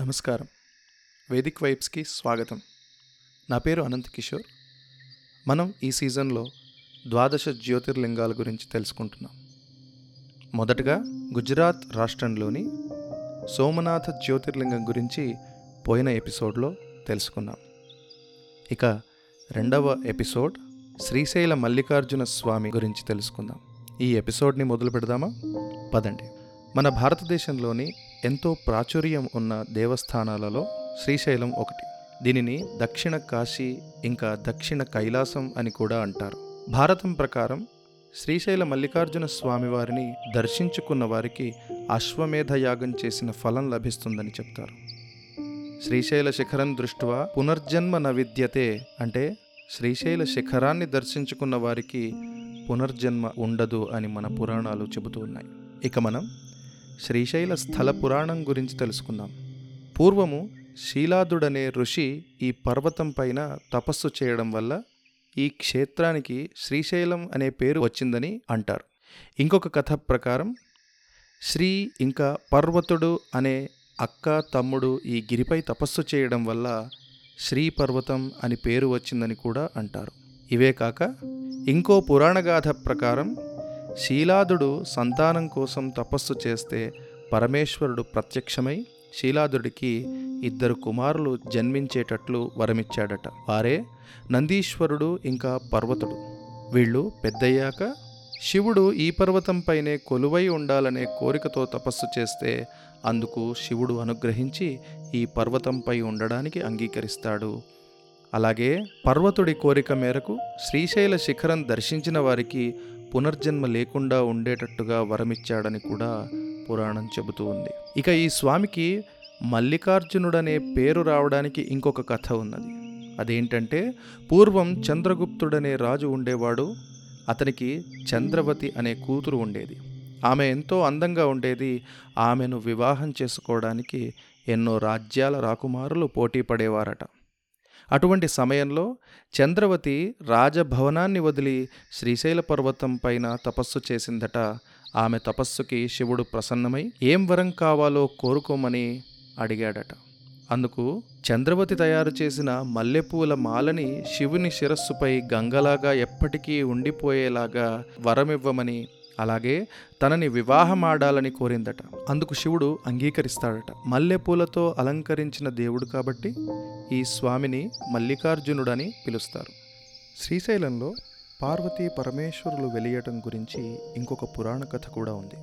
నమస్కారం. వేదిక్ వైబ్స్కి స్వాగతం. నా పేరు అనంత్ కిషోర్. మనం ఈ సీజన్లో ద్వాదశ జ్యోతిర్లింగాల గురించి తెలుసుకుంటున్నాం. మొదటగా గుజరాత్ రాష్ట్రంలోని సోమనాథ జ్యోతిర్లింగం గురించి పోయిన ఎపిసోడ్లో తెలుసుకున్నాం. ఇక రెండవ ఎపిసోడ్ శ్రీశైల మల్లికార్జున స్వామి గురించి తెలుసుకుందాం. ఈ ఎపిసోడ్ని మొదలు పెడదామా పదండి. మన భారతదేశంలోని ఎంతో ప్రాచుర్యం ఉన్న దేవస్థానాలలో శ్రీశైలం ఒకటి. దీనిని దక్షిణ కాశీ ఇంకా దక్షిణ కైలాసం అని కూడా అంటారు. భారతం ప్రకారం శ్రీశైల మల్లికార్జున స్వామివారిని దర్శించుకున్న వారికి అశ్వమేధ యాగం చేసిన ఫలం లభిస్తుందని చెప్తారు. శ్రీశైల శిఖరం దృష్ట్యా పునర్జన్మ న విద్యతే అంటే శ్రీశైల శిఖరాన్ని దర్శించుకున్న వారికి పునర్జన్మ ఉండదు అని మన పురాణాలు చెబుతూ ఉన్నాయి. ఇక మనం శ్రీశైల స్థల పురాణం గురించి తెలుసుకుందాం. పూర్వము శీలాదుడనే ఋషి ఈ పర్వతం పైన తపస్సు చేయడం వల్ల ఈ క్షేత్రానికి శ్రీశైలం అనే పేరు వచ్చిందని అంటారు. ఇంకొక కథ ప్రకారం శ్రీ ఇంకా పర్వతుడు అనే అక్క తమ్ముడు ఈ గిరిపై తపస్సు చేయడం వల్ల శ్రీ పర్వతం అని పేరు వచ్చిందని కూడా అంటారు. ఇవే కాక ఇంకో పురాణగాథ ప్రకారం శీలాదుడు సంతానం కోసం తపస్సు చేస్తే పరమేశ్వరుడు ప్రత్యక్షమై శీలాదుడికి ఇద్దరు కుమారులు జన్మించేటట్లు వరమిచ్చాడట. వారే నందీశ్వరుడు ఇంకా పర్వతుడు. వీళ్ళు పెద్దయ్యాక శివుడు ఈ పర్వతంపైనే కొలువై ఉండాలనే కోరికతో తపస్సు చేస్తే అందుకు శివుడు అనుగ్రహించి ఈ పర్వతంపై ఉండడానికి అంగీకరిస్తాడు. అలాగే పర్వతుడి కోరిక మేరకు శ్రీశైల శిఖరం దర్శించిన వారికి పునర్జన్మ లేకుండా ఉండేటట్టుగా వరమిచ్చాడని కూడా పురాణం చెబుతూ ఉంది. ఇక ఈ స్వామికి మల్లికార్జునుడనే పేరు రావడానికి ఇంకొక కథ ఉన్నది. అదేంటంటే పూర్వం చంద్రగుప్తుడనే రాజు ఉండేవాడు అతనికి చంద్రవతి అనే కూతురు ఉండేది. ఆమె ఎంతో అందంగా ఉండేది ఆమెను వివాహం చేసుకోవడానికి ఎన్నో రాజ్యాల రాకుమారులు పోటీ పడేవారట. అటువంటి సమయంలో చంద్రవతి రాజభవనాన్ని వదిలి శ్రీశైల పర్వతం పైన తపస్సు చేసిందట. ఆమె తపస్సుకి శివుడు ప్రసన్నమై ఏం వరం కావాలో కోరుకోమని అడిగాడట. అందుకు చంద్రవతి తయారు చేసిన మల్లెపూల మాలని శివుని శిరస్సుపై గంగలాగా ఎప్పటికీ ఉండిపోయేలాగా వరమివ్వమని అలాగే తనని వివాహమాడాలని కోరిందట. అందుకు శివుడు అంగీకరిస్తాడట. మల్లెపూలతో అలంకరించిన దేవుడు కాబట్టి ఈ స్వామిని మల్లికార్జునుడని పిలుస్తారు. శ్రీశైలంలో పార్వతీ పరమేశ్వరులు వెలియటం గురించి ఇంకొక పురాణ కథ కూడా ఉంది.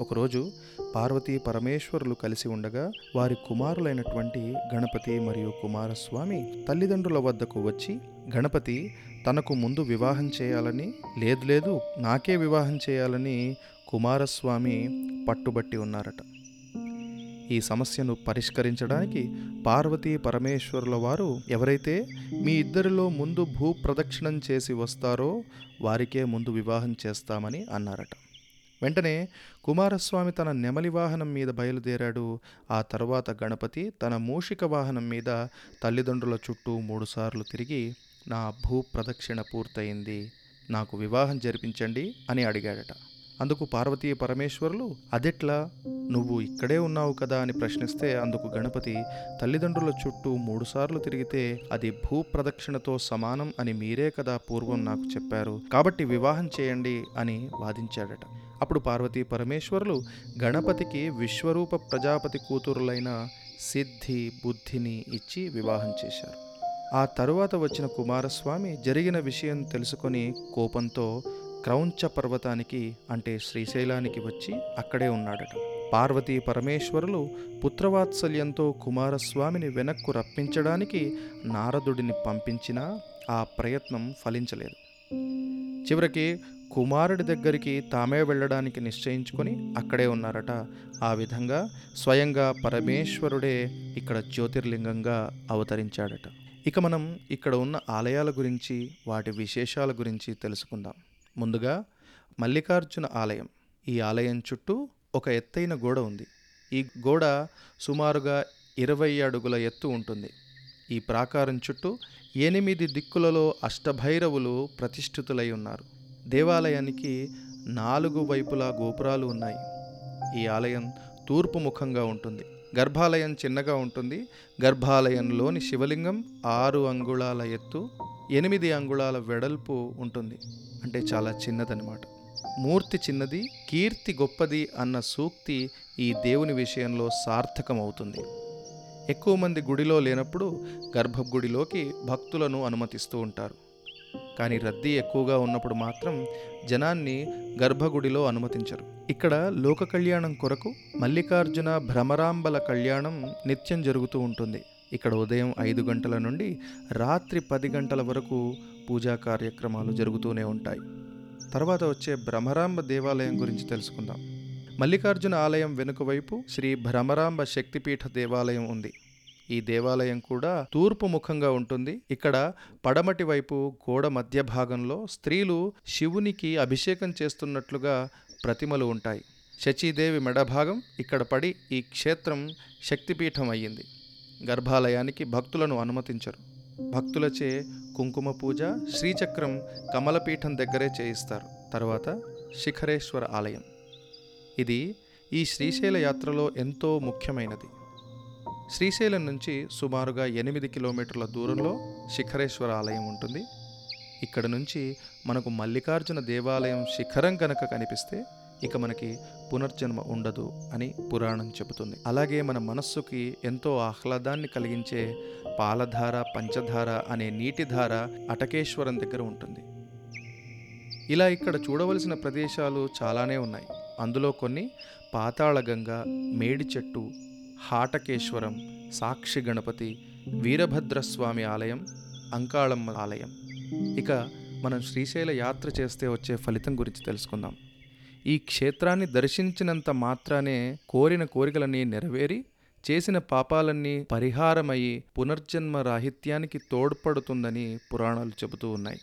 ఒకరోజు పార్వతీ పరమేశ్వరులు కలిసి ఉండగా వారి కుమారులైనటువంటి గణపతి మరియు కుమారస్వామి తల్లిదండ్రుల వద్దకు వచ్చి గణపతి తనకు ముందు వివాహం చేయాలని లేదు లేదు నాకే వివాహం చేయాలని కుమారస్వామి పట్టుబట్టి ఉన్నారట. ఈ సమస్యను పరిష్కరించడానికి పార్వతీ పరమేశ్వరుల వారు ఎవరైతే మీ ఇద్దరిలో ముందు భూ ప్రదక్షిణం చేసి వస్తారో వారికే ముందు వివాహం చేస్తామని అన్నారట. వెంటనే కుమారస్వామి తన నెమలి వాహనం మీద బయలుదేరాడు. ఆ తర్వాత గణపతి తన మూషిక వాహనం మీద తల్లిదండ్రుల చుట్టూ మూడుసార్లు తిరిగి నా భూ ప్రదక్షిణ పూర్తయింది. నాకు వివాహం జరిపించండి అని అడిగాడట. అందుకు పార్వతీ పరమేశ్వరులు అదెట్లా? నువ్వు ఇక్కడే ఉన్నావు కదా? అని ప్రశ్నిస్తే అందుకు గణపతి తల్లిదండ్రుల చుట్టూ మూడుసార్లు తిరిగితే అది భూ ప్రదక్షిణతో సమానం అని మీరే కదా పూర్వం నాకు చెప్పారు. కాబట్టి వివాహం చేయండి అని వాదించాడట. అప్పుడు పార్వతీ పరమేశ్వరులు గణపతికి విశ్వరూప ప్రజాపతి కూతురులైన సిద్ధి బుద్ధిని ఇచ్చి వివాహం చేశారు. ఆ తరువాత వచ్చిన కుమారస్వామి జరిగిన విషయం తెలుసుకొని కోపంతో క్రౌంచ పర్వతానికి అంటే శ్రీశైలానికి వచ్చి అక్కడే ఉన్నాడట. పార్వతీ పరమేశ్వరులు పుత్రవాత్సల్యంతో కుమారస్వామిని వెనక్కు రప్పించడానికి నారదుడిని పంపించినా ఆ ప్రయత్నం ఫలించలేదు. చివరికి కుమారుడి దగ్గరికి తామే వెళ్ళడానికి నిశ్చయించుకొని అక్కడే ఉన్నారట. ఆ విధంగా స్వయంగా పరమేశ్వరుడే ఇక్కడ జ్యోతిర్లింగంగా అవతరించాడట. ఇక మనం ఇక్కడ ఉన్న ఆలయాల గురించి వాటి విశేషాల గురించి తెలుసుకుందాం. ముందుగా మల్లికార్జున ఆలయం. ఈ ఆలయం చుట్టూ ఒక ఎత్తైన గోడ ఉంది. ఈ గోడ సుమారుగా ఇరవై అడుగుల ఎత్తు ఉంటుంది. ఈ ప్రాకారం చుట్టూ ఎనిమిది దిక్కులలో అష్టభైరవులు ప్రతిష్ఠితులై ఉన్నారు. దేవాలయానికి నాలుగు వైపులా గోపురాలు ఉన్నాయి. ఈ ఆలయం తూర్పు ముఖంగా ఉంటుంది. గర్భాలయం చిన్నగా ఉంటుంది. గర్భాలయంలోని శివలింగం ఆరు అంగుళాల ఎత్తు ఎనిమిది అంగుళాల వెడల్పు ఉంటుంది. అంటే చాలా చిన్నదనమాట మూర్తి చిన్నది కీర్తి గొప్పది అన్న సూక్తి ఈ దేవుని విషయంలో సార్థకమవుతుంది. ఎక్కువ మంది గుడిలో లేనప్పుడు గర్భగుడిలోకి భక్తులను అనుమతిస్తూ ఉంటారు. కానీ రద్దీ ఎక్కువగా ఉన్నప్పుడు మాత్రం జనాన్ని గర్భగుడిలో అనుమతించరు. ఇక్కడ లోక కళ్యాణం కొరకు మల్లికార్జున భ్రమరాంబల కళ్యాణం నిత్యం జరుగుతూ ఉంటుంది. ఇక్కడ ఉదయం ఐదు గంటల నుండి రాత్రి పది గంటల వరకు పూజా కార్యక్రమాలు జరుగుతూనే ఉంటాయి. తర్వాత వచ్చే భ్రమరాంబ దేవాలయం గురించి తెలుసుకుందాం. మల్లికార్జున ఆలయం వెనుక వైపు శ్రీ భ్రమరాంబ శక్తిపీఠ దేవాలయం ఉంది. ఈ దేవాలయం కూడా తూర్పు ముఖంగా ఉంటుంది. ఇక్కడ పడమటి వైపు గోడ మధ్య భాగంలో స్త్రీలు శివునికి అభిషేకం చేస్తున్నట్లుగా ప్రతిమలు ఉంటాయి. శచీదేవి మెడ భాగం ఇక్కడ పడి ఈ క్షేత్రం శక్తిపీఠం అయ్యింది. గర్భాలయానికి భక్తులను అనుమతించరు. భక్తులచే కుంకుమ పూజ శ్రీచక్రం కమలపీఠం దగ్గరే చేయిస్తారు. తర్వాత శిఖరేశ్వర ఆలయం. ఇది ఈ శ్రీశైల యాత్రలో ఎంతో ముఖ్యమైనది. శ్రీశైలం నుంచి సుమారుగా ఎనిమిది కిలోమీటర్ల దూరంలో శిఖరేశ్వర ఆలయం ఉంటుంది. ఇక్కడ నుంచి మనకు మల్లికార్జున దేవాలయం శిఖరం కనుక కనిపిస్తే ఇక మనకి పునర్జన్మ ఉండదు అని పురాణం చెబుతుంది. అలాగే మన మనస్సుకి ఎంతో ఆహ్లాదాన్ని కలిగించే పాలధార పంచధార అనే నీటిధార అటకేశ్వరం దగ్గర ఉంటుంది. ఇలా ఇక్కడ చూడవలసిన ప్రదేశాలు చాలానే ఉన్నాయి. అందులో కొన్ని పాతాళగంగ మేడి చెట్టు హాటకేశ్వరం సాక్షి గణపతి వీరభద్రస్వామి ఆలయం అంకాళమ్మ ఆలయం ఇక మనం శ్రీశైల యాత్ర చేస్తే వచ్చే ఫలితం గురించి తెలుసుకుందాం ఈ క్షేత్రాన్ని దర్శించినంత మాత్రానే కోరిన కోరికలన్నీ నెరవేరి చేసిన పాపాలన్నీ పరిహారమయ్యి పునర్జన్మ రాహిత్యానికి తోడ్పడుతుందని పురాణాలు చెబుతూ ఉన్నాయి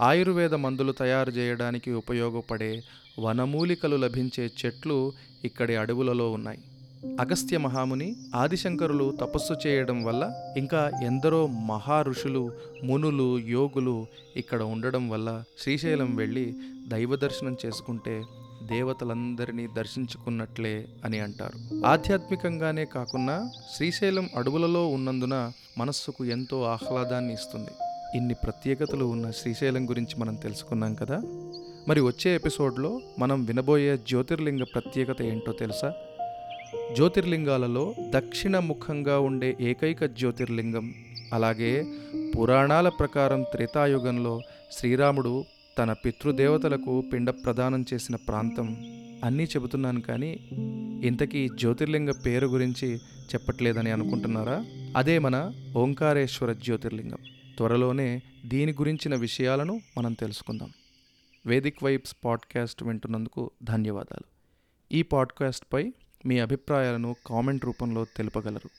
ఆయుర్వేద మందులు తయారు చేయడానికి ఉపయోగపడే వనమూలికలు లభించే చెట్లు ఇక్కడి అడవులలో ఉన్నాయి అగస్త్య మహాముని ఆదిశంకరులు తపస్సు చేయడం వల్ల ఇంకా ఎందరో మహా ఋషులు మునులు యోగులు ఇక్కడ ఉండడం వల్ల శ్రీశైలం వెళ్ళి దైవ దర్శనం చేసుకుంటే దేవతలందరినీ దర్శించుకున్నట్లే అని అంటారు. ఆధ్యాత్మికంగానే కాకుండా శ్రీశైలం అడవులలో ఉన్నందున మనస్సుకు ఎంతో ఆహ్లాదాన్ని ఇస్తుంది. ఇన్ని ప్రత్యేకతలు ఉన్న శ్రీశైలం గురించి మనం తెలుసుకున్నాం కదా? మరి వచ్చే ఎపిసోడ్లో మనం వినబోయే జ్యోతిర్లింగ ప్రత్యేకత ఏంటో తెలుసా? జ్యోతిర్లింగాలలో దక్షిణ ముఖంగా ఉండే ఏకైక జ్యోతిర్లింగం. అలాగే పురాణాల ప్రకారం త్రేతాయుగంలో శ్రీరాముడు తన పితృదేవతలకు పిండ ప్రదానం చేసిన ప్రాంతం. అన్నీ చెబుతున్నాను కానీ ఇంతకీ జ్యోతిర్లింగ పేరు గురించి చెప్పట్లేదని అనుకుంటున్నారా? అదే మన ఓంకారేశ్వర జ్యోతిర్లింగం. త్వరలోనే దీని గురించిన విషయాలను మనం తెలుసుకుందాం. వేదిక్ వైబ్స్ పాడ్కాస్ట్ వింటున్నందుకు ధన్యవాదాలు. ఈ పాడ్కాస్ట్పై మీ అభిప్రాయాలను కామెంట్ రూపంలో తెలుపగలరు.